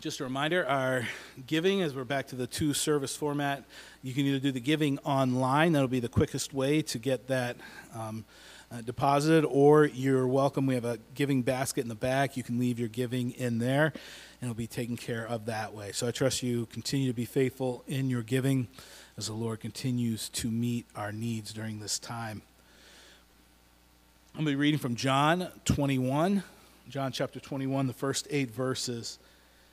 Just a reminder, our giving, as we're back to the two service format, you can either do the giving online, that'll be the quickest way to get that um, uh, deposited, or you're welcome. We have a giving basket in the back. You can leave your giving in there, and it'll be taken care of that way. So I trust you continue to be faithful in your giving as the Lord continues to meet our needs during this time. I'm going to be reading from John 21, John chapter 21, the first eight verses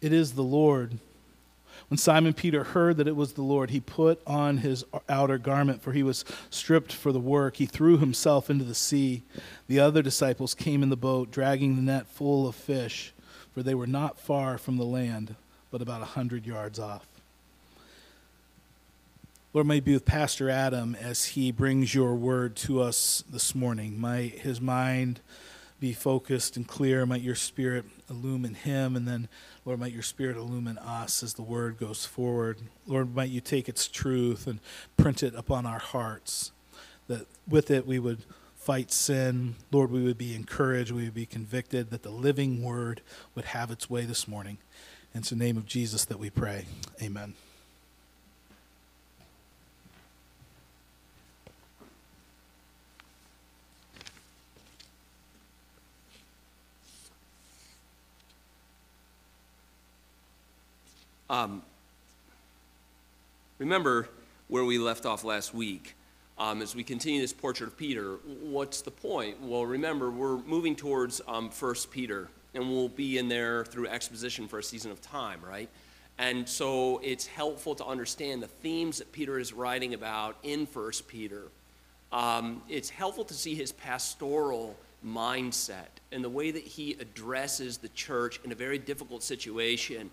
it is the Lord. When Simon Peter heard that it was the Lord, he put on his outer garment, for he was stripped for the work. He threw himself into the sea. The other disciples came in the boat, dragging the net full of fish, for they were not far from the land, but about a hundred yards off. Lord, may be with Pastor Adam as he brings your word to us this morning. Might his mind be focused and clear. Might your spirit illumine him, and then Lord, might your Spirit illumine us as the word goes forward. Lord, might you take its truth and print it upon our hearts, that with it we would fight sin. Lord, we would be encouraged, we would be convicted, that the living word would have its way this morning. And it's the name of Jesus that we pray. Amen. Um, remember where we left off last week. Um, as we continue this portrait of Peter, what's the point? Well, remember, we're moving towards um, 1 Peter, and we'll be in there through exposition for a season of time, right? And so it's helpful to understand the themes that Peter is writing about in 1 Peter. Um, it's helpful to see his pastoral mindset and the way that he addresses the church in a very difficult situation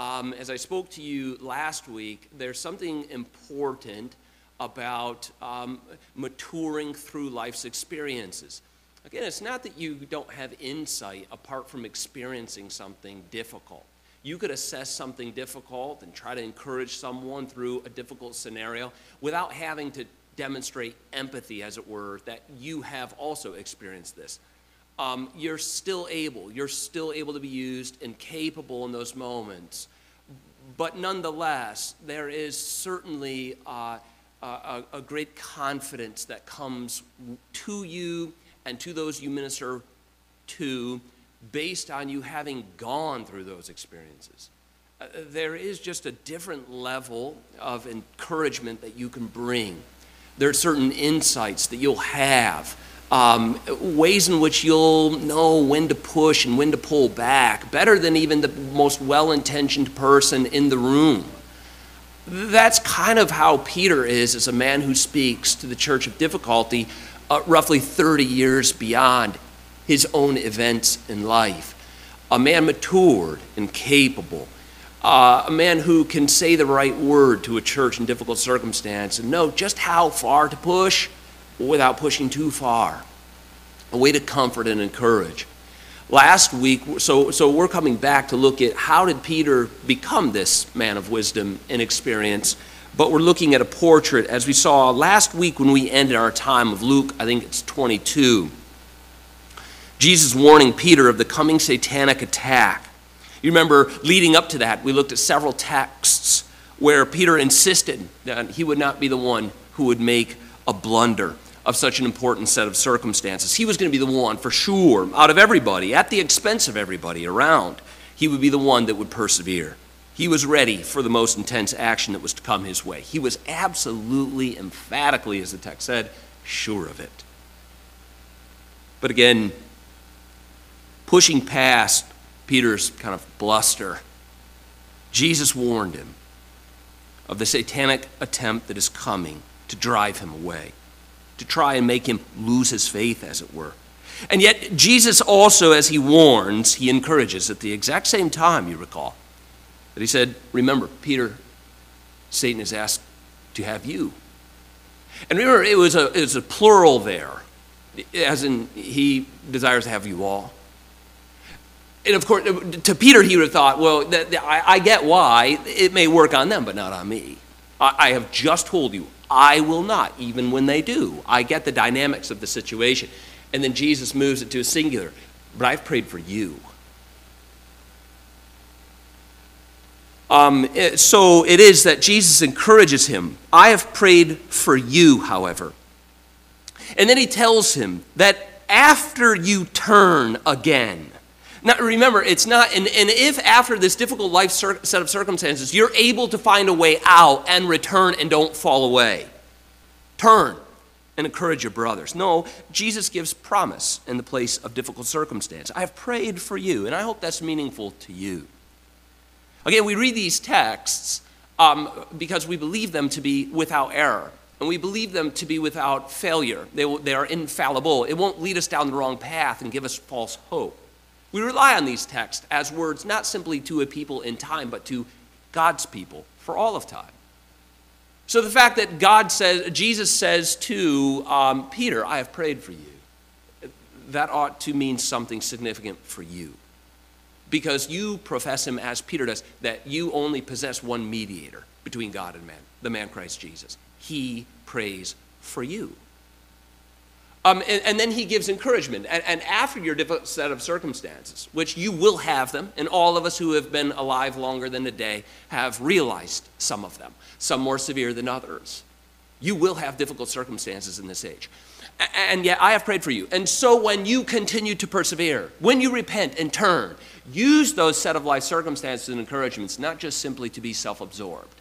um, as I spoke to you last week, there's something important about um, maturing through life's experiences. Again, it's not that you don't have insight apart from experiencing something difficult. You could assess something difficult and try to encourage someone through a difficult scenario without having to demonstrate empathy, as it were, that you have also experienced this um, you're still able. You're still able to be used and capable in those moments. But nonetheless, there is certainly uh, a, a great confidence that comes to you and to those you minister to based on you having gone through those experiences. Uh, there is just a different level of encouragement that you can bring. There are certain insights that you'll have um, ways in which you'll know when to push and when to pull back, better than even the most well intentioned person in the room. That's kind of how Peter is as a man who speaks to the church of difficulty uh, roughly 30 years beyond his own events in life. A man matured and capable. Uh, a man who can say the right word to a church in difficult circumstance and know just how far to push without pushing too far. A way to comfort and encourage. Last week, so, so we're coming back to look at how did Peter become this man of wisdom and experience, but we're looking at a portrait as we saw last week when we ended our time of Luke, I think it's 22. Jesus warning Peter of the coming satanic attack. You remember leading up to that, we looked at several texts where Peter insisted that he would not be the one who would make a blunder of such an important set of circumstances. He was going to be the one, for sure, out of everybody, at the expense of everybody around, he would be the one that would persevere. He was ready for the most intense action that was to come his way. He was absolutely, emphatically, as the text said, sure of it. But again, pushing past Peter's kind of bluster, Jesus warned him of the satanic attempt that is coming to drive him away, to try and make him lose his faith, as it were. And yet, Jesus also, as he warns, he encourages at the exact same time, you recall, that he said, Remember, Peter, Satan has asked to have you. And remember, it was a, it was a plural there, as in, he desires to have you all. And of course, to Peter, he would have thought, well, I, I, get why. It may work on them, but not on me. I, I have just told you, I will not, even when they do. I get the dynamics of the situation. And then Jesus moves it to a singular, but I've prayed for you. Um, so it is that Jesus encourages him. I have prayed for you, however. And then he tells him that after you turn again, now remember, it's not, and, and if after this difficult life cir- set of circumstances, you're able to find a way out and return and don't fall away, turn and encourage your brothers. No, Jesus gives promise in the place of difficult circumstance. I have prayed for you, and I hope that's meaningful to you. Again, we read these texts um, because we believe them to be without error, and we believe them to be without failure. They, they are infallible. It won't lead us down the wrong path and give us false hope. We rely on these texts as words not simply to a people in time, but to God's people for all of time. So the fact that God says, Jesus says to um, Peter, I have prayed for you, that ought to mean something significant for you. Because you profess him as Peter does, that you only possess one mediator between God and man, the man Christ Jesus. He prays for you. Um, and, and, then he gives encouragement. And, and, after your set of circumstances, which you will have them, and all of us who have been alive longer than a day have realized some of them, some more severe than others. You will have difficult circumstances in this age. And yet I have prayed for you. And so when you continue to persevere, when you repent and turn, use those set of life circumstances and encouragements not just simply to be self absorbed,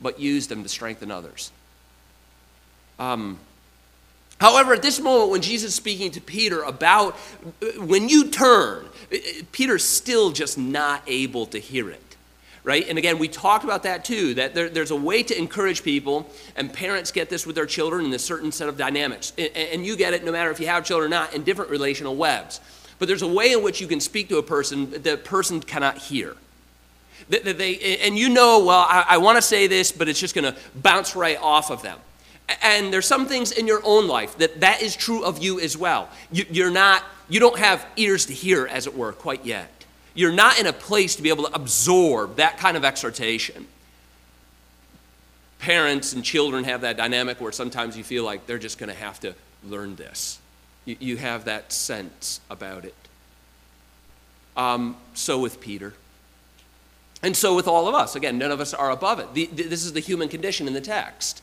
but use them to strengthen others. Um, However, at this moment, when Jesus is speaking to Peter about uh, when you turn, uh, uh, Peter's still just not able to hear it. Right? And again, we talked about that too, that there, there's a way to encourage people, and parents get this with their children in a certain set of dynamics. And, and you get it no matter if you have children or not in different relational webs. But there's a way in which you can speak to a person that the person cannot hear. That, that they, and you know, well, I, I want to say this, but it's just going to bounce right off of them. And there's some things in your own life that that is true of you as well. You, you're not, you don't have ears to hear, as it were, quite yet. You're not in a place to be able to absorb that kind of exhortation. Parents and children have that dynamic where sometimes you feel like they're just going to have to learn this. You, you have that sense about it. Um, so with Peter. And so with all of us. Again, none of us are above it. The, this is the human condition in the text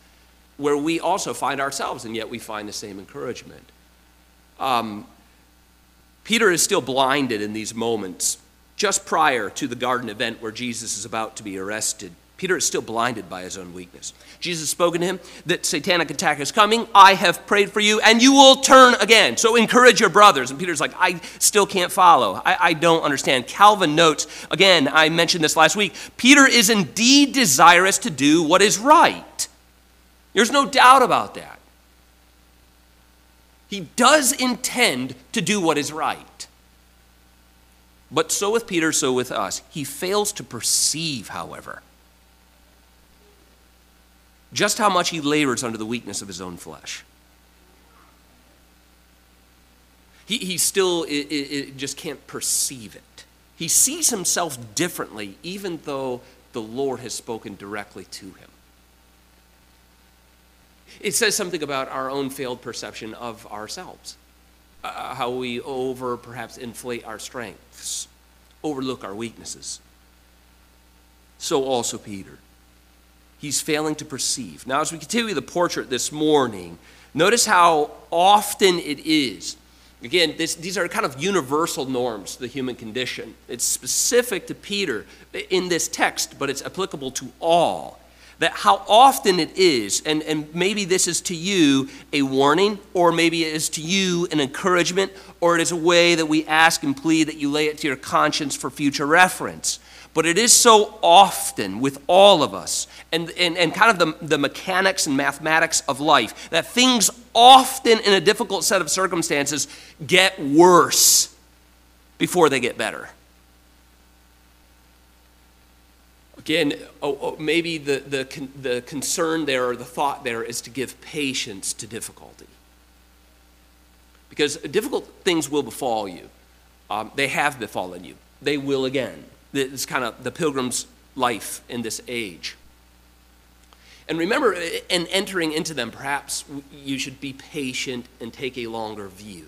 where we also find ourselves, and yet we find the same encouragement. Um, Peter is still blinded in these moments, just prior to the garden event where Jesus is about to be arrested. Peter is still blinded by his own weakness. Jesus has spoken to him that satanic attack is coming. I have prayed for you, and you will turn again. So encourage your brothers. And Peter's like, I still can't follow. I, I don't understand. Calvin notes, again, I mentioned this last week Peter is indeed desirous to do what is right there's no doubt about that. He does intend to do what is right. But so with Peter, so with us. He fails to perceive, however, just how much he labors under the weakness of his own flesh. He, he still it, it just can't perceive it. He sees himself differently, even though the Lord has spoken directly to him. It says something about our own failed perception of ourselves, uh, how we over perhaps inflate our strengths, overlook our weaknesses. So also Peter. He's failing to perceive. Now, as we continue the portrait this morning, notice how often it is Again, this, these are kind of universal norms, the human condition. It's specific to Peter in this text, but it's applicable to all. That how often it is, and, and maybe this is to you a warning, or maybe it is to you an encouragement, or it is a way that we ask and plead that you lay it to your conscience for future reference. But it is so often with all of us, and, and, and kind of the, the mechanics and mathematics of life, that things often in a difficult set of circumstances get worse before they get better. Again, oh, oh, maybe the, the, the concern there or the thought there is to give patience to difficulty. Because difficult things will befall you. Um, they have befallen you. They will again. It's kind of the pilgrim's life in this age. And remember, in entering into them, perhaps you should be patient and take a longer view.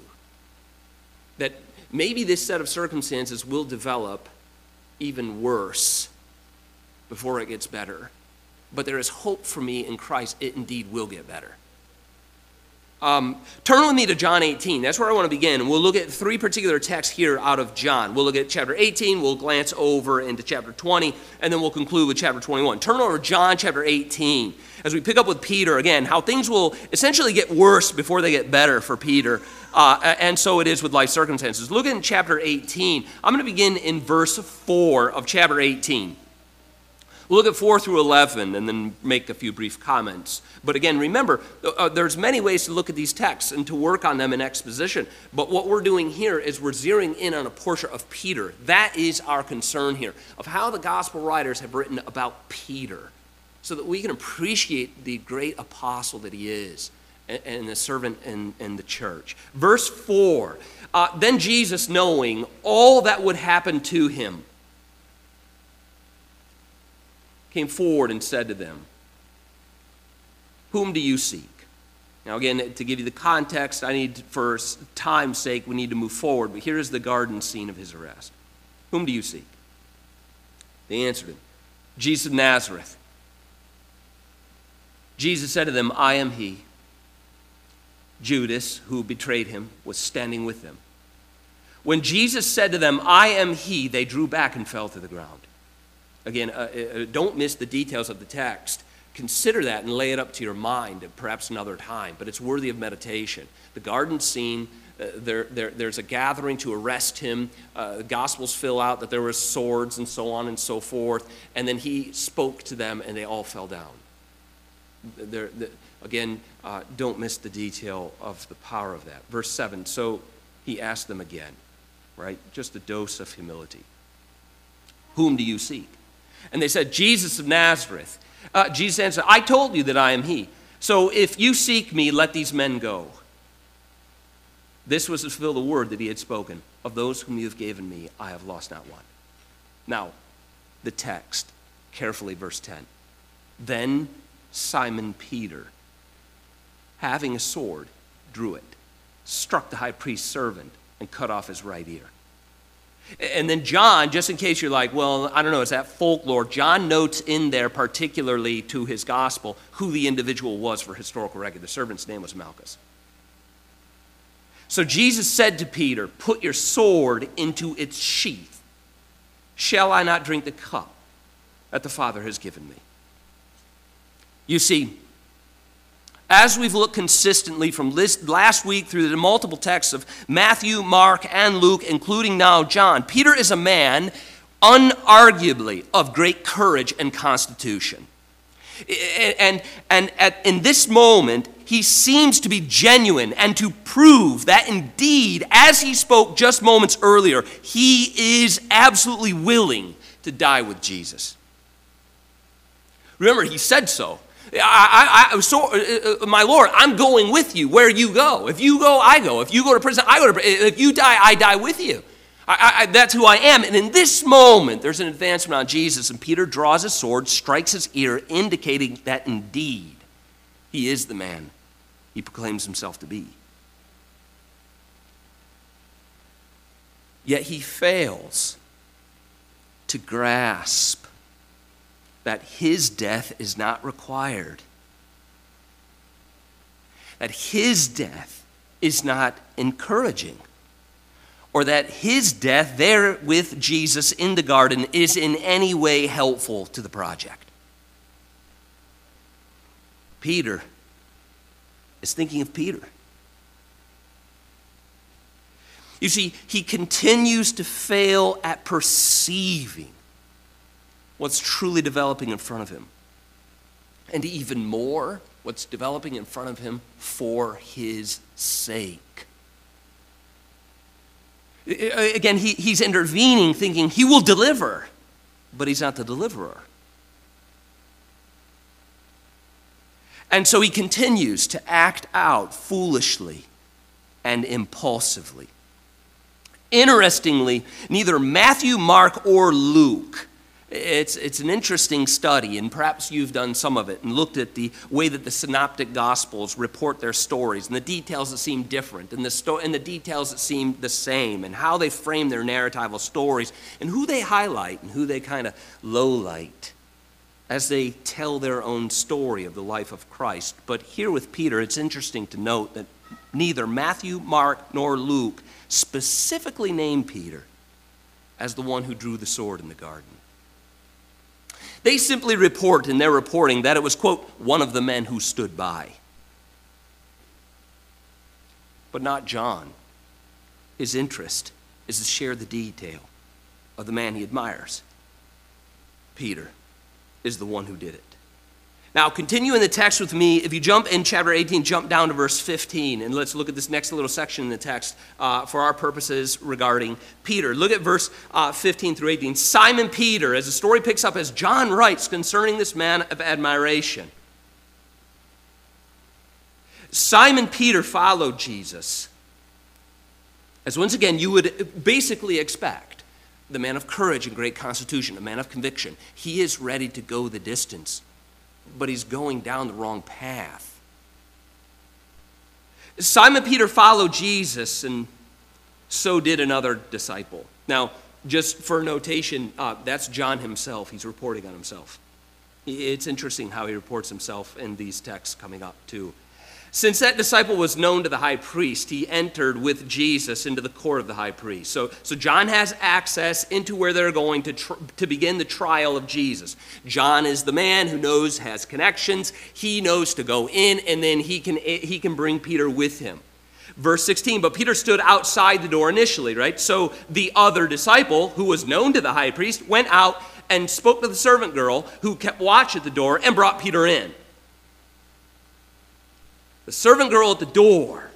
That maybe this set of circumstances will develop even worse before it gets better. But there is hope for me in Christ. It indeed will get better. Um, turn with me to John 18. That's where I want to begin. We'll look at three particular texts here out of John. We'll look at chapter 18, we'll glance over into chapter 20, and then we'll conclude with chapter 21. Turn over John chapter 18 as we pick up with Peter again, how things will essentially get worse before they get better for Peter. Uh, and so it is with life circumstances. Look in chapter 18. I'm going to begin in verse 4 of chapter 18. We'll look at 4 through 11 and then make a few brief comments. But again, remember, uh, there's many ways to look at these texts and to work on them in exposition. But what we're doing here is we're zeroing in on a portion of Peter. That is our concern here, of how the gospel writers have written about Peter, so that we can appreciate the great apostle that he is and, and the servant in, in the church. Verse 4 uh, Then Jesus, knowing all that would happen to him, came forward and said to them, Whom do you seek? Now, again, to give you the context, I need, for time's sake, we need to move forward. But here is the garden scene of his arrest. Whom do you seek? They answered him, Jesus of Nazareth. Jesus said to them, I am he. Judas, who betrayed him, was standing with them. When Jesus said to them, I am he, they drew back and fell to the ground. Again, uh, uh, uh, don't miss the details of the text. Consider that and lay it up to your mind at perhaps another time, but it's worthy of meditation. The garden scene, uh, there, there, there's a gathering to arrest him. Uh, the Gospels fill out that there were swords and so on and so forth. And then he spoke to them and they all fell down. There, the, again, uh, don't miss the detail of the power of that. Verse 7 So he asked them again, right? Just a dose of humility. Whom do you seek? And they said, Jesus of Nazareth. Uh, Jesus answered, I told you that I am he. So if you seek me, let these men go. This was to fulfill the word that he had spoken. Of those whom you have given me, I have lost not one. Now, the text, carefully, verse 10. Then Simon Peter, having a sword, drew it, struck the high priest's servant, and cut off his right ear. And then John, just in case you're like, well, I don't know, is that folklore? John notes in there, particularly to his gospel, who the individual was for historical record. The servant's name was Malchus. So Jesus said to Peter, Put your sword into its sheath. Shall I not drink the cup that the Father has given me? You see, as we've looked consistently from last week through the multiple texts of Matthew, Mark, and Luke, including now John, Peter is a man unarguably of great courage and constitution. And, and at, in this moment, he seems to be genuine and to prove that indeed, as he spoke just moments earlier, he is absolutely willing to die with Jesus. Remember, he said so. I, I, I so, uh, uh, my Lord, I'm going with you where you go. If you go, I go. If you go to prison, I go to prison. If you die, I die with you. I, I, that's who I am. And in this moment, there's an advancement on Jesus, and Peter draws his sword, strikes his ear, indicating that indeed he is the man he proclaims himself to be. Yet he fails to grasp that his death is not required. That his death is not encouraging, or that his death there with Jesus in the garden is in any way helpful to the project. Peter is thinking of Peter. You see, he continues to fail at perceiving what's truly developing in front of him. And even more, what's developing in front of him for his sake. Again, he, he's intervening, thinking he will deliver, but he's not the deliverer. And so he continues to act out foolishly and impulsively. Interestingly, neither Matthew, Mark, or Luke it's, it's an interesting study, and perhaps you've done some of it and looked at the way that the synoptic gospels report their stories and the details that seem different and the, sto- and the details that seem the same and how they frame their narratival stories and who they highlight and who they kind of lowlight as they tell their own story of the life of Christ. But here with Peter, it's interesting to note that neither Matthew, Mark, nor Luke specifically name Peter as the one who drew the sword in the garden. They simply report in their reporting that it was, quote, one of the men who stood by. But not John. His interest is to share the detail of the man he admires. Peter is the one who did it. Now, continue in the text with me. If you jump in chapter 18, jump down to verse 15, and let's look at this next little section in the text uh, for our purposes regarding Peter. Look at verse uh, 15 through 18. Simon Peter, as the story picks up, as John writes concerning this man of admiration. Simon Peter followed Jesus, as once again you would basically expect the man of courage and great constitution, a man of conviction. He is ready to go the distance but he's going down the wrong path. Simon Peter followed Jesus, and so did another disciple. Now, just for notation, uh, that's John himself. He's reporting on himself. It's interesting how he reports himself in these texts coming up, too. Since that disciple was known to the high priest, he entered with Jesus into the court of the high priest. So, so John has access into where they're going to, tr- to begin the trial of Jesus. John is the man who knows, has connections. He knows to go in, and then he can, he can bring Peter with him. Verse 16, but Peter stood outside the door initially, right? So the other disciple, who was known to the high priest, went out and spoke to the servant girl who kept watch at the door and brought Peter in. The servant girl at the door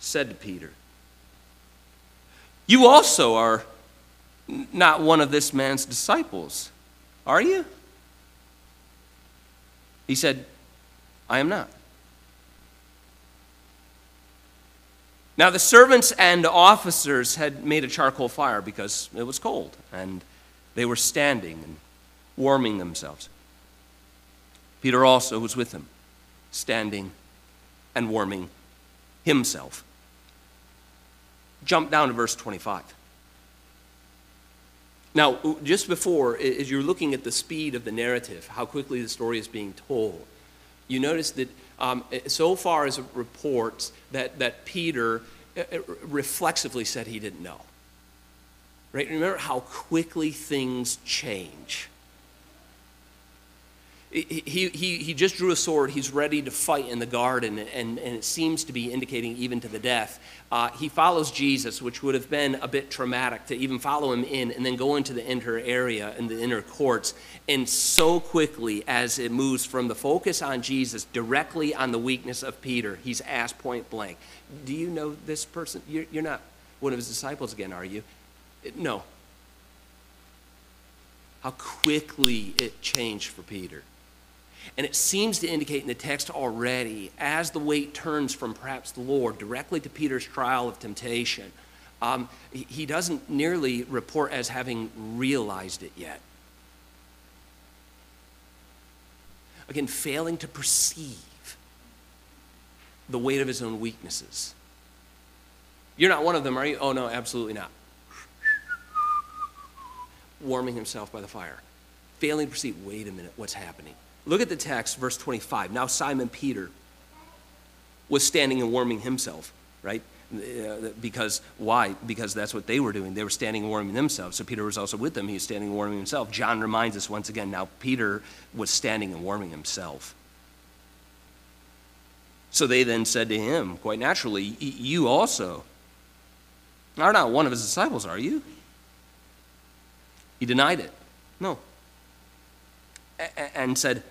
said to Peter, You also are not one of this man's disciples, are you? He said, I am not. Now, the servants and officers had made a charcoal fire because it was cold, and they were standing and warming themselves. Peter also was with them standing and warming himself. Jump down to verse 25. Now, just before, as you're looking at the speed of the narrative, how quickly the story is being told, you notice that um, so far as it reports that, that Peter reflexively said he didn't know. Right? Remember how quickly things change he, he, he just drew a sword. He's ready to fight in the garden, and, and it seems to be indicating even to the death. Uh, he follows Jesus, which would have been a bit traumatic to even follow him in and then go into the inner area and the inner courts. And so quickly as it moves from the focus on Jesus directly on the weakness of Peter, he's asked point blank, Do you know this person? You're, you're not one of his disciples again, are you? No. How quickly it changed for Peter. And it seems to indicate in the text already, as the weight turns from perhaps the Lord directly to Peter's trial of temptation, um, he doesn't nearly report as having realized it yet. Again, failing to perceive the weight of his own weaknesses. You're not one of them, are you? Oh, no, absolutely not. Warming himself by the fire. Failing to perceive, wait a minute, what's happening? Look at the text, verse 25. Now, Simon Peter, was standing and warming himself, right? Because why? Because that's what they were doing. They were standing and warming themselves. So Peter was also with them. He was standing and warming himself. John reminds us once again now Peter was standing and warming himself. So they then said to him, quite naturally, You also are not one of his disciples, are you? He denied it. No. And said,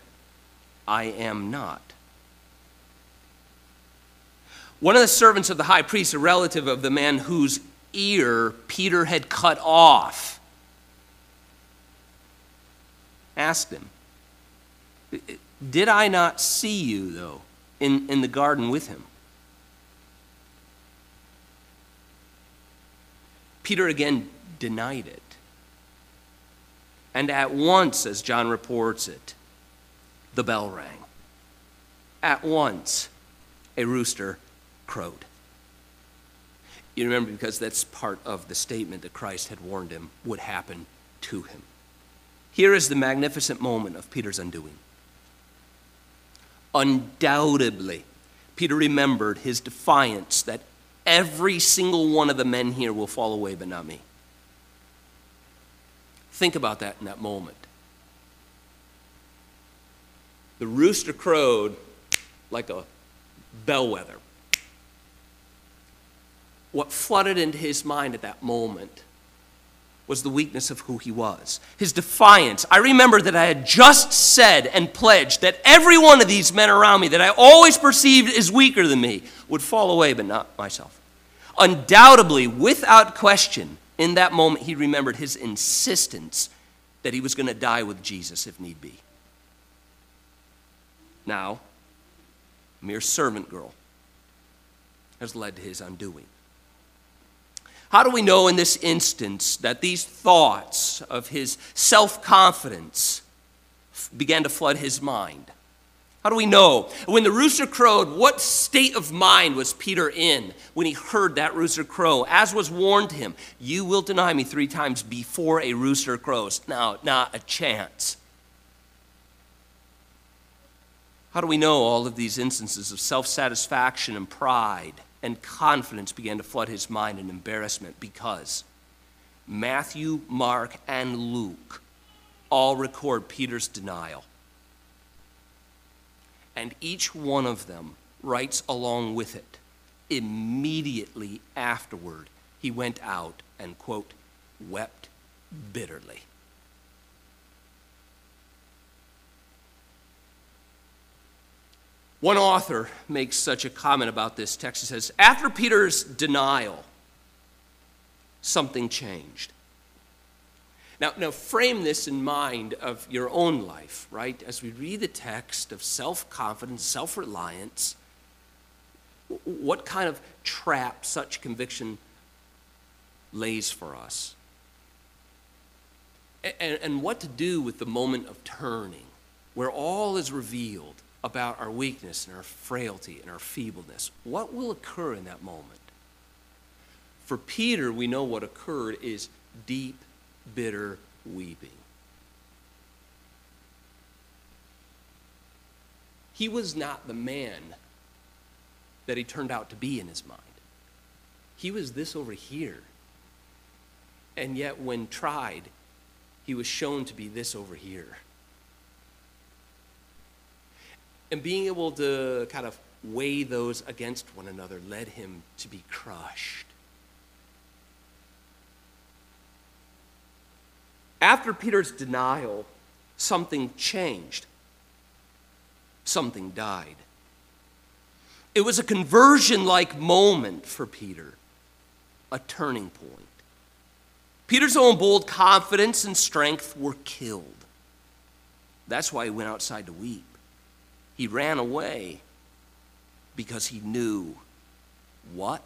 I am not. One of the servants of the high priest, a relative of the man whose ear Peter had cut off, asked him, Did I not see you, though, in, in the garden with him? Peter again denied it. And at once, as John reports it, the bell rang. At once, a rooster crowed. You remember because that's part of the statement that Christ had warned him would happen to him. Here is the magnificent moment of Peter's undoing. Undoubtedly, Peter remembered his defiance that every single one of the men here will fall away, but not me. Think about that in that moment. The rooster crowed like a bellwether what flooded into his mind at that moment was the weakness of who he was, his defiance. I remember that I had just said and pledged that every one of these men around me that I always perceived as weaker than me would fall away, but not myself. Undoubtedly, without question, in that moment, he remembered his insistence that he was going to die with Jesus if need be. Now, mere servant girl has led to his undoing. How do we know in this instance that these thoughts of his self confidence began to flood his mind? How do we know? When the rooster crowed, what state of mind was Peter in when he heard that rooster crow? As was warned him, you will deny me three times before a rooster crows. Now, not a chance. How do we know all of these instances of self satisfaction and pride? and confidence began to flood his mind and embarrassment because Matthew, Mark, and Luke all record Peter's denial. And each one of them writes along with it. Immediately afterward, he went out and, quote, wept bitterly. One author makes such a comment about this text. He says, After Peter's denial, something changed. Now, now, frame this in mind of your own life, right? As we read the text of self confidence, self reliance, what kind of trap such conviction lays for us? And, and what to do with the moment of turning, where all is revealed about our weakness and our frailty and our feebleness. What will occur in that moment? For Peter, we know what occurred is deep, bitter weeping. He was not the man that he turned out to be in his mind. He was this over here. And yet, when tried, he was shown to be this over here and being able to kind of weigh those against one another led him to be crushed. After Peter's denial, something changed. Something died. It was a conversion like moment for Peter, a turning point. Peter's own bold confidence and strength were killed. That's why he went outside to weep. He ran away because he knew what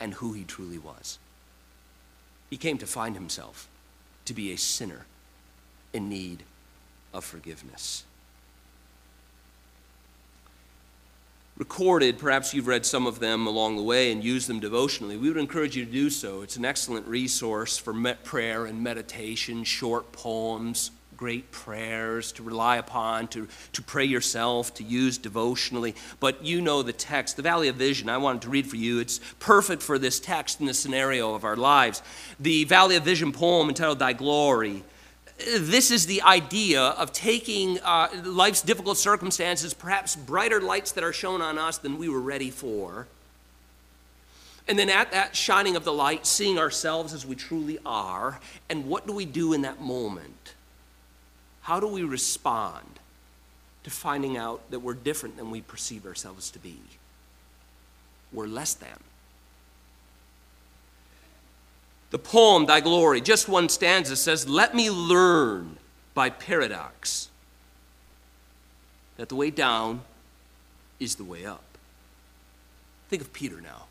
and who he truly was. He came to find himself to be a sinner in need of forgiveness. Recorded, perhaps you've read some of them along the way and used them devotionally. We would encourage you to do so. It's an excellent resource for prayer and meditation, short poems, great prayers to rely upon, to, to pray yourself, to use devotionally. But you know the text, the Valley of Vision, I wanted to read for you. It's perfect for this text and the scenario of our lives. The Valley of Vision poem entitled Thy Glory. This is the idea of taking uh, life's difficult circumstances, perhaps brighter lights that are shown on us than we were ready for and then at that shining of the light, seeing ourselves as we truly are, and what do we do in that moment? How do we respond to finding out that we're different than we perceive ourselves to be? We're less than. The poem, Thy Glory, just one stanza says, Let me learn by paradox that the way down is the way up. Think of Peter now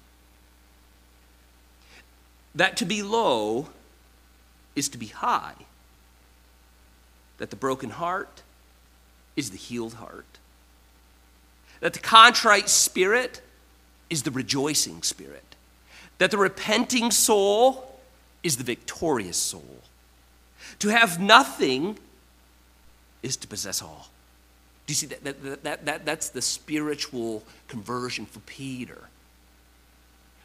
that to be low is to be high, that the broken heart is the healed heart, that the contrite spirit is the rejoicing spirit, that the repenting soul is the victorious soul. To have nothing is to possess all. Do you see that, that, that, that, that's the spiritual conversion for Peter?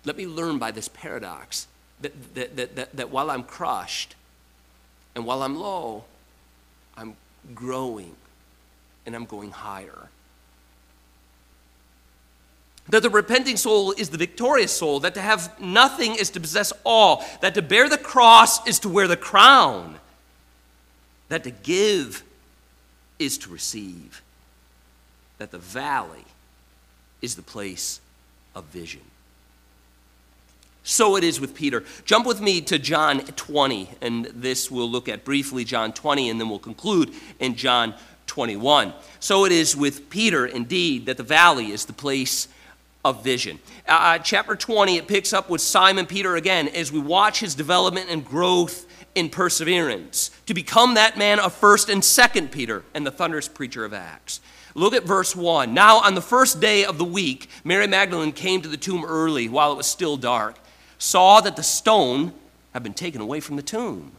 Let me learn by this paradox that, that, that, that, that while I'm crushed and while I'm low, I'm growing and I'm going higher. That the repenting soul is the victorious soul, that to have nothing is to possess all, that to bear the cross is to wear the crown, that to give is to receive, that the valley is the place of vision. So it is with Peter. Jump with me to John 20, and this we'll look at briefly, John 20, and then we'll conclude in John 21. So it is with Peter, indeed, that the valley is the place of vision. Uh, uh chapter 20, it picks up with Simon Peter again as we watch his development and growth in perseverance to become that man of first and second Peter and the thunderous preacher of Acts. Look at verse 1. Now, on the first day of the week, Mary Magdalene came to the tomb early while it was still dark saw that the stone had been taken away from the tomb.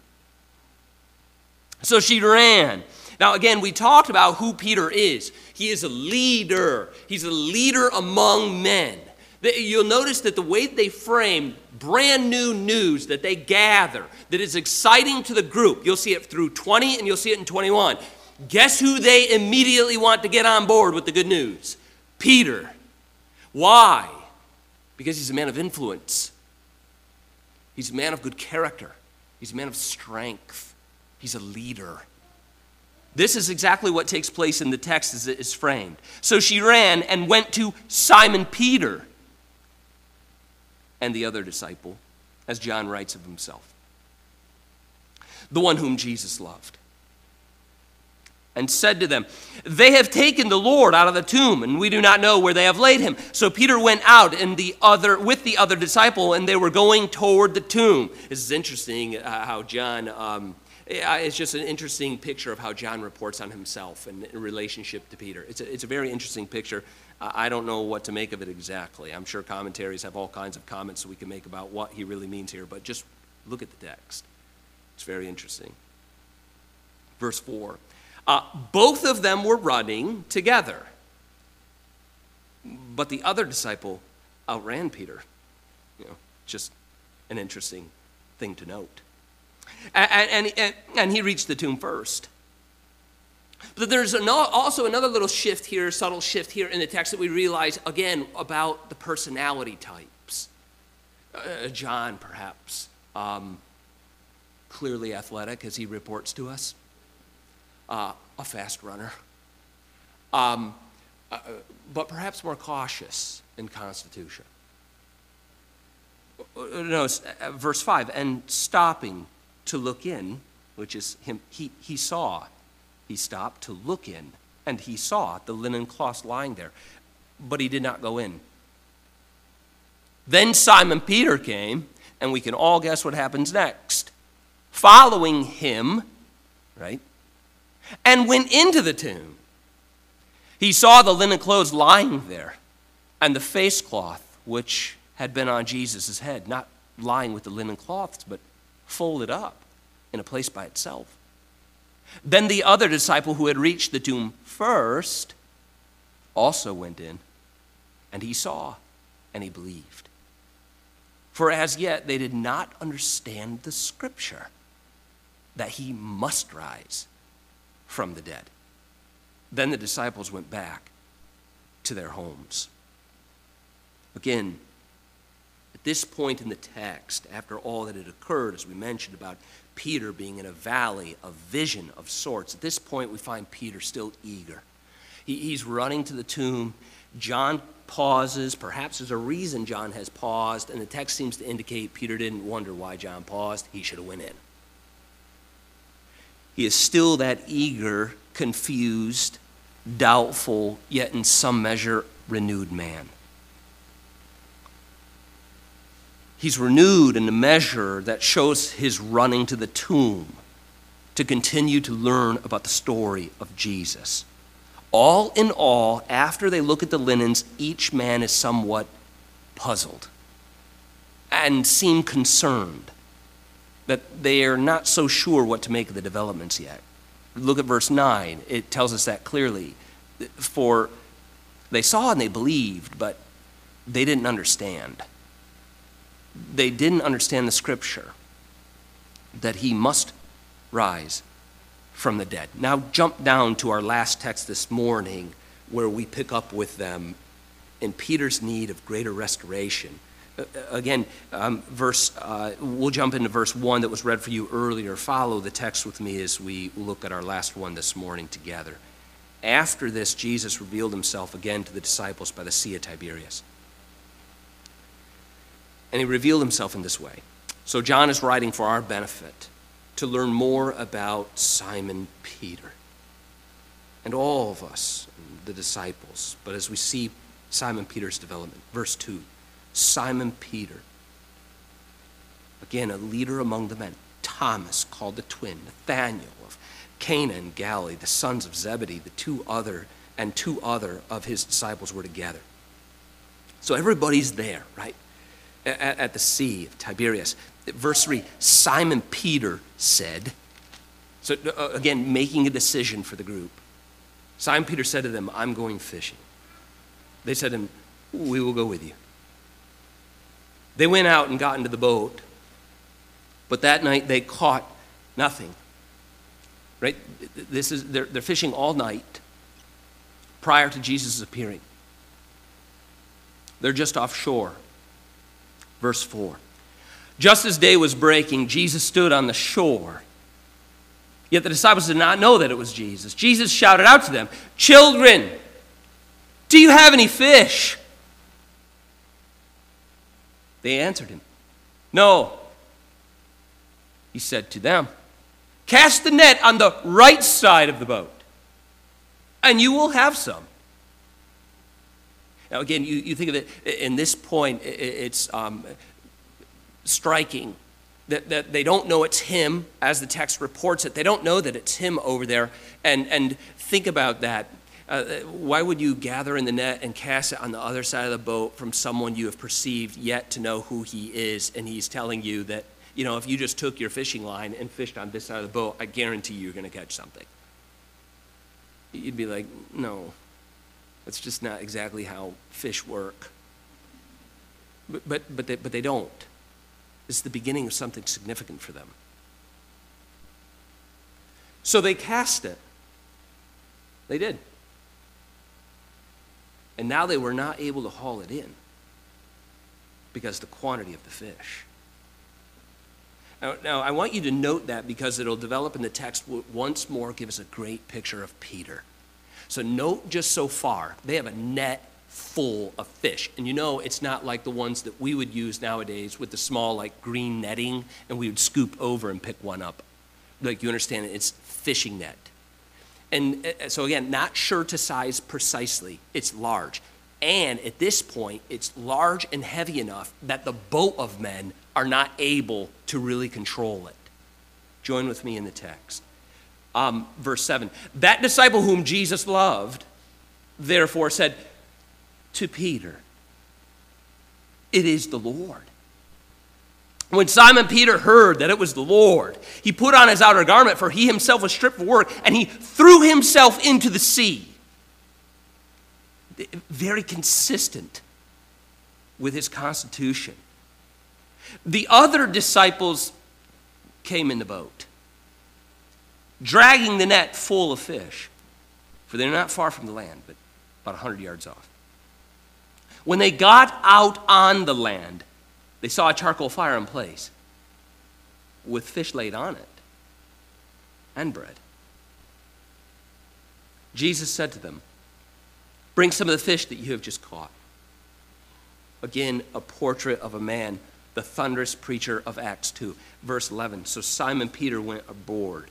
So she ran. Now, again, we talked about who Peter is. He is a leader, he's a leader among men. You'll notice that the way they frame brand new news that they gather that is exciting to the group, you'll see it through 20 and you'll see it in 21. Guess who they immediately want to get on board with the good news? Peter. Why? Because he's a man of influence. He's a man of good character, he's a man of strength, he's a leader. This is exactly what takes place in the text as it is framed. So she ran and went to Simon Peter and the other disciple, as John writes of himself, the one whom Jesus loved and said to them, They have taken the Lord out of the tomb, and we do not know where they have laid him. So Peter went out and the other, with the other disciple, and they were going toward the tomb. This is interesting uh, how John, um, it's just an interesting picture of how John reports on himself and in relationship to Peter. It's a, it's a very interesting picture. I don't know what to make of it exactly. I'm sure commentaries have all kinds of comments we can make about what he really means here, but just look at the text. It's very interesting. Verse 4 uh, both of them were running together. But the other disciple outran Peter. You know, just an interesting thing to note. And, and, and, he reached the tomb first. But there's also another little shift here, subtle shift here in the text that we realize, again, about the personality types. Uh, John, perhaps, um, clearly athletic as he reports to us uh, a fast runner, um, uh, but perhaps more cautious in constitution. Uh, no, uh, verse 5 and stopping to look in, which is him, he, he saw. He stopped to look in, and he saw the linen cloth lying there, but he did not go in. Then Simon Peter came, and we can all guess what happens next. Following him, right? And went into the tomb. He saw the linen clothes lying there and the face cloth which had been on Jesus' head, not lying with the linen cloths, but folded up in a place by itself. Then the other disciple who had reached the tomb first also went in, and he saw, and he believed. For as yet they did not understand the scripture that he must rise from the dead. Then the disciples went back to their homes. Again, at this point in the text, after all that had occurred, as we mentioned about Peter being in a valley of vision of sorts, at this point we find Peter still eager. He, he's running to the tomb. John pauses. Perhaps there's a reason John has paused, and the text seems to indicate Peter didn't wonder why John paused. He should have went in. He is still that eager, confused, doubtful, yet in some measure renewed man. He's renewed in a measure that shows his running to the tomb to continue to learn about the story of Jesus. All in all, after they look at the linens, each man is somewhat puzzled and seem concerned that they are not so sure what to make of the developments yet. Look at verse 9. It tells us that clearly. For they saw and they believed, but they didn't understand. They didn't understand the scripture that he must rise from the dead. Now, jump down to our last text this morning where we pick up with them in Peter's need of greater restoration again, um, verse, uh, we'll jump into verse 1 that was read for you earlier. Follow the text with me as we look at our last one this morning together. After this, Jesus revealed himself again to the disciples by the Sea of Tiberias. And he revealed himself in this way. So, John is writing for our benefit to learn more about Simon Peter and all of us, the disciples. But as we see Simon Peter's development, verse 2 Simon Peter. Again, a leader among the men. Thomas, called the twin. Nathanael of Cana and Galilee, the sons of Zebedee, the two other, and two other of his disciples were together. So everybody's there, right? At, at the Sea of Tiberias. Verse 3 Simon Peter said, so uh, again, making a decision for the group. Simon Peter said to them, I'm going fishing. They said to him, We will go with you. They went out and got into the boat, but that night they caught nothing. Right? This is, they're, they're fishing all night prior to Jesus' appearing. They're just offshore. Verse 4. Just as day was breaking, Jesus stood on the shore. Yet the disciples did not know that it was Jesus. Jesus shouted out to them, Children, do you have any fish? They answered him, No. He said to them, Cast the net on the right side of the boat, and you will have some. Now, again, you, you think of it in this point, it's um, striking that, that they don't know it's him, as the text reports it. They don't know that it's him over there. And, and think about that. Uh, why would you gather in the net and cast it on the other side of the boat from someone you have perceived yet to know who he is? And he's telling you that, you know, if you just took your fishing line and fished on this side of the boat, I guarantee you're going to catch something. You'd be like, no, that's just not exactly how fish work. But, but, but, they, but they don't. It's the beginning of something significant for them. So they cast it. They did. And now they were not able to haul it in because the quantity of the fish. Now, now, I want you to note that because it'll develop in the text once more, give us a great picture of Peter. So, note just so far, they have a net full of fish. And you know, it's not like the ones that we would use nowadays with the small, like green netting, and we would scoop over and pick one up. Like, you understand? It's fishing net. And uh, so, again, not sure to size precisely, it's large. And at this point, it's large and heavy enough that the boat of men are not able to really control it. Join with me in the text. Um, verse 7 That disciple whom Jesus loved, therefore, said to Peter, It is the Lord. When Simon Peter heard that it was the Lord, he put on his outer garment, for he himself was stripped for work, and he threw himself into the sea. Very consistent with his constitution. The other disciples came in the boat, dragging the net full of fish, for they're not far from the land, but about 100 yards off. When they got out on the land, they saw a charcoal fire in place with fish laid on it and bread. Jesus said to them, Bring some of the fish that you have just caught. Again, a portrait of a man, the thunderous preacher of Acts 2. Verse 11 So Simon Peter went aboard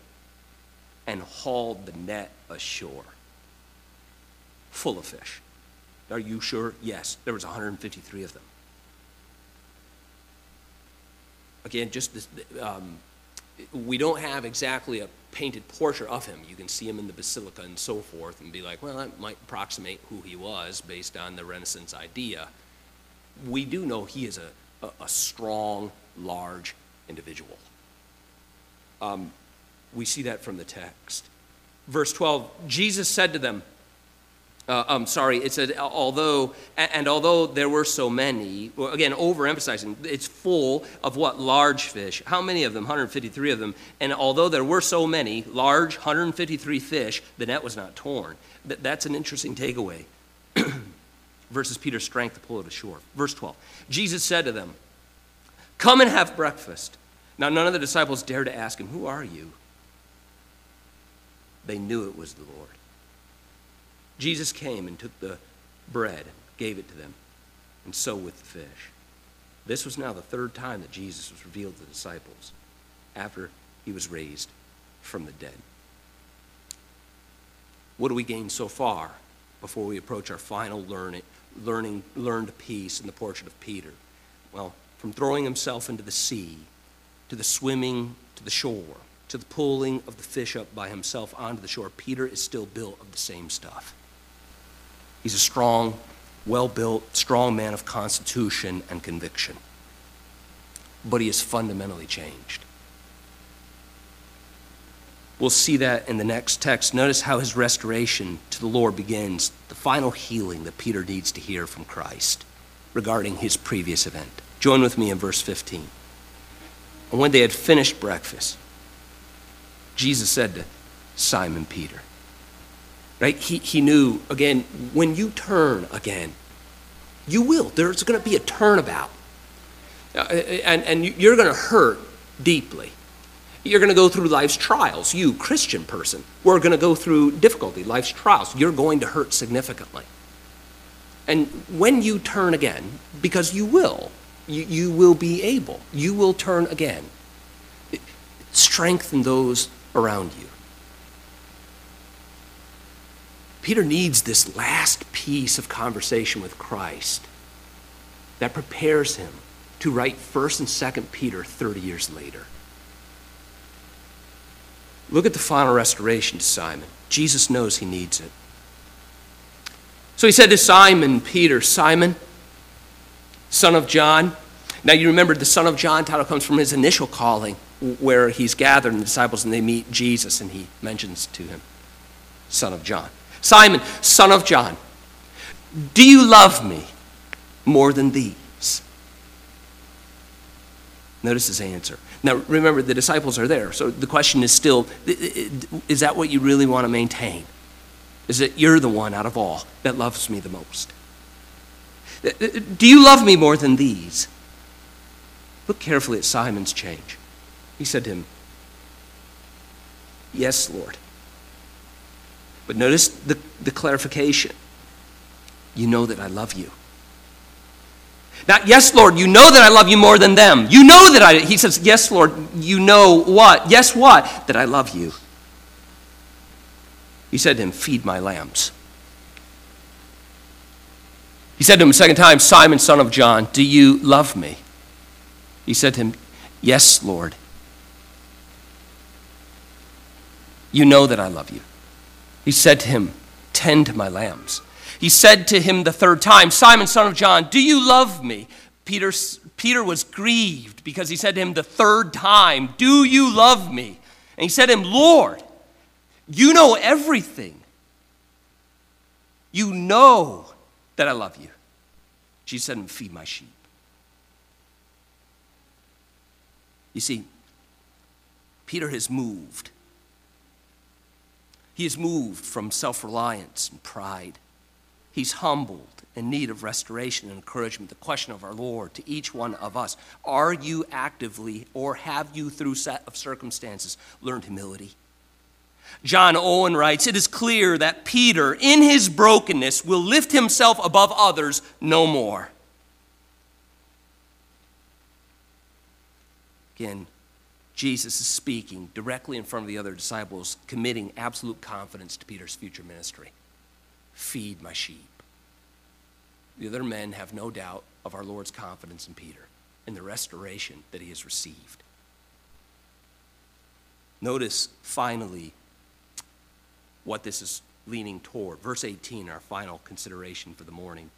and hauled the net ashore, full of fish. Are you sure? Yes, there was 153 of them. Again, just this, um, we don't have exactly a painted portrait of him. You can see him in the basilica and so forth and be like, well, that might approximate who he was based on the Renaissance idea. We do know he is a, a, a strong, large individual. Um, we see that from the text. Verse 12 Jesus said to them, uh, I'm sorry, it said, although, and although there were so many, again, overemphasizing, it's full of what? Large fish. How many of them? 153 of them. And although there were so many, large, 153 fish, the net was not torn. That's an interesting takeaway versus Peter's strength to pull it ashore. Verse 12 Jesus said to them, Come and have breakfast. Now, none of the disciples dared to ask him, Who are you? They knew it was the Lord. Jesus came and took the bread, gave it to them, and so with the fish. This was now the third time that Jesus was revealed to the disciples after he was raised from the dead. What do we gain so far before we approach our final learning, learning, learned piece in the portrait of Peter? Well, from throwing himself into the sea, to the swimming to the shore, to the pulling of the fish up by himself onto the shore, Peter is still built of the same stuff. He's a strong, well built, strong man of constitution and conviction. But he is fundamentally changed. We'll see that in the next text. Notice how his restoration to the Lord begins, the final healing that Peter needs to hear from Christ regarding his previous event. Join with me in verse 15. And when they had finished breakfast, Jesus said to Simon Peter, right? He, he knew, again, when you turn again, you will. There's going to be a turnabout. Uh, and, and you're going to hurt deeply. You're going to go through life's trials. You, Christian person, we're going to go through difficulty, life's trials. You're going to hurt significantly. And when you turn again, because you will, you, you will be able, you will turn again, strengthen those around you. Peter needs this last piece of conversation with Christ that prepares him to write 1st and 2nd Peter 30 years later. Look at the final restoration to Simon. Jesus knows he needs it. So he said to Simon Peter, Simon, son of John. Now you remember the son of John title comes from his initial calling, where he's gathered the disciples and they meet Jesus and he mentions to him, son of John. Simon, son of John, do you love me more than these? Notice his answer. Now, remember, the disciples are there, so the question is still is that what you really want to maintain? Is that you're the one out of all that loves me the most? Uh, uh, do you love me more than these? Look carefully at Simon's change. He said to him, Yes, Lord. But notice the, the clarification. You know that I love you. Now, yes, Lord, you know that I love you more than them. You know that I, he says, yes, Lord, you know what? Yes, what? That I love you. He said to him, feed my lambs. He said to him a second time, Simon, son of John, do you love me? He said to him, yes, Lord. You know that I love you. He said to him, Tend my lambs. He said to him the third time, Simon, son of John, do you love me? Peter, Peter was grieved because he said to him the third time, Do you love me? And he said to him, Lord, you know everything. You know that I love you. Jesus said to him, Feed my sheep. You see, Peter has moved. He is moved from self reliance and pride. He's humbled in need of restoration and encouragement. The question of our Lord to each one of us are you actively or have you, through set of circumstances, learned humility? John Owen writes, It is clear that Peter, in his brokenness, will lift himself above others no more. Again, Jesus is speaking directly in front of the other disciples, committing absolute confidence to Peter's future ministry. Feed my sheep. The other men have no doubt of our Lord's confidence in Peter and the restoration that he has received. Notice finally what this is leaning toward. Verse 18, our final consideration for the morning.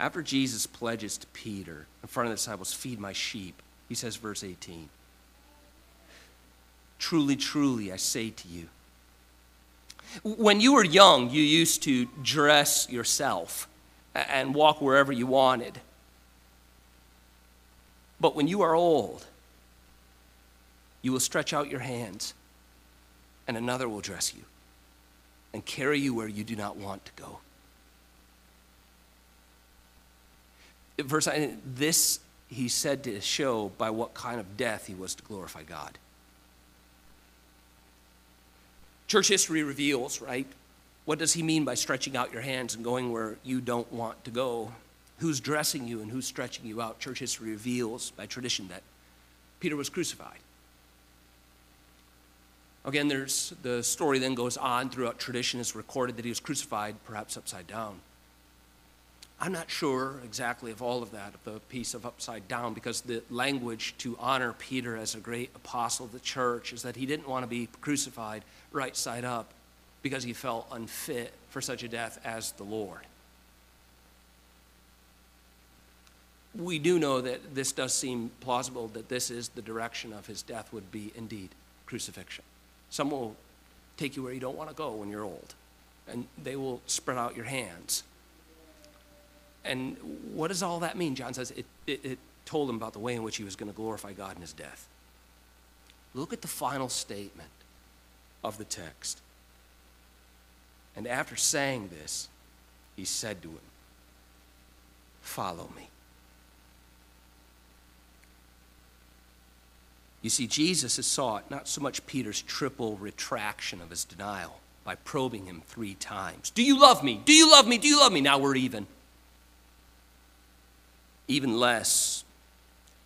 After Jesus pledges to Peter in front of the disciples, Feed my sheep, he says, verse 18, Truly, truly, I say to you, when you were young, you used to dress yourself and walk wherever you wanted. But when you are old, you will stretch out your hands, and another will dress you and carry you where you do not want to go. Verse this he said to show by what kind of death he was to glorify God. Church history reveals, right? What does he mean by stretching out your hands and going where you don't want to go? Who's dressing you and who's stretching you out? Church history reveals by tradition that Peter was crucified. Again, there's the story then goes on throughout tradition is recorded that he was crucified, perhaps upside down. I'm not sure exactly of all of that, of the piece of upside down, because the language to honor Peter as a great apostle of the church is that he didn't want to be crucified right side up because he felt unfit for such a death as the Lord. We do know that this does seem plausible that this is the direction of his death would be indeed crucifixion. Some will take you where you don't want to go when you're old, and they will spread out your hands. And what does all that mean? John says it, it, it told him about the way in which he was going to glorify God in his death. Look at the final statement of the text. And after saying this, he said to him, Follow me. You see, Jesus has sought not so much Peter's triple retraction of his denial by probing him three times Do you love me? Do you love me? Do you love me? Now we're even. Even less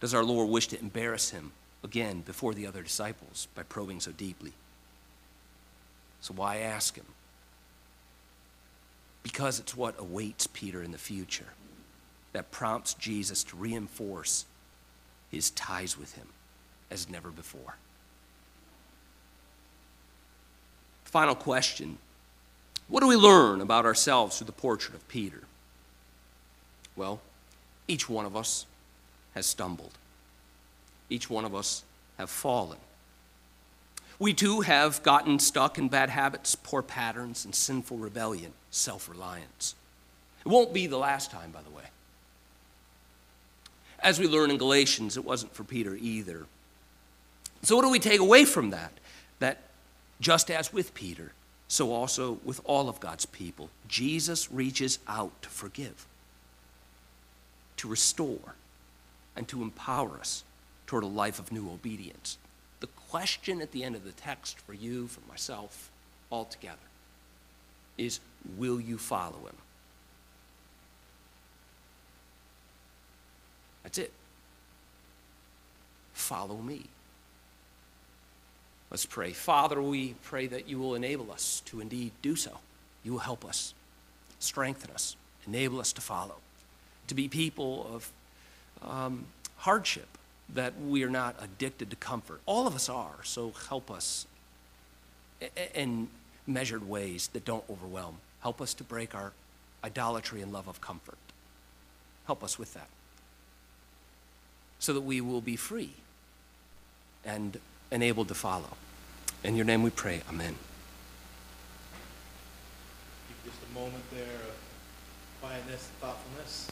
does our Lord wish to embarrass him again before the other disciples by probing so deeply. So why ask him? because it's what awaits Peter in the future that prompts Jesus to reinforce his ties with him as never before. Final question What do we learn about ourselves through the portrait of Peter? Well, each one of us has stumbled, each one of us have fallen. We too have gotten stuck in bad habits, poor patterns, and sinful rebellion, self reliance. It won't be the last time, by the way. As we learn in Galatians, it wasn't for Peter either. So, what do we take away from that? That just as with Peter, so also with all of God's people, Jesus reaches out to forgive, to restore, and to empower us toward a life of new obedience the question at the end of the text for you, for myself, all together is will you follow him? That's it. Follow me. Let's pray. Father, we pray that you will enable us to indeed do so. You will help us, strengthen us, enable us to follow, to be people of um, hardship, that we are not addicted to comfort. All of us are, so help us in measured ways that don't overwhelm. Help us to break our idolatry and love of comfort. Help us with that. so that we will be free and enabled to follow. In your name we pray, amen. Just a moment there of quietness, and thoughtfulness.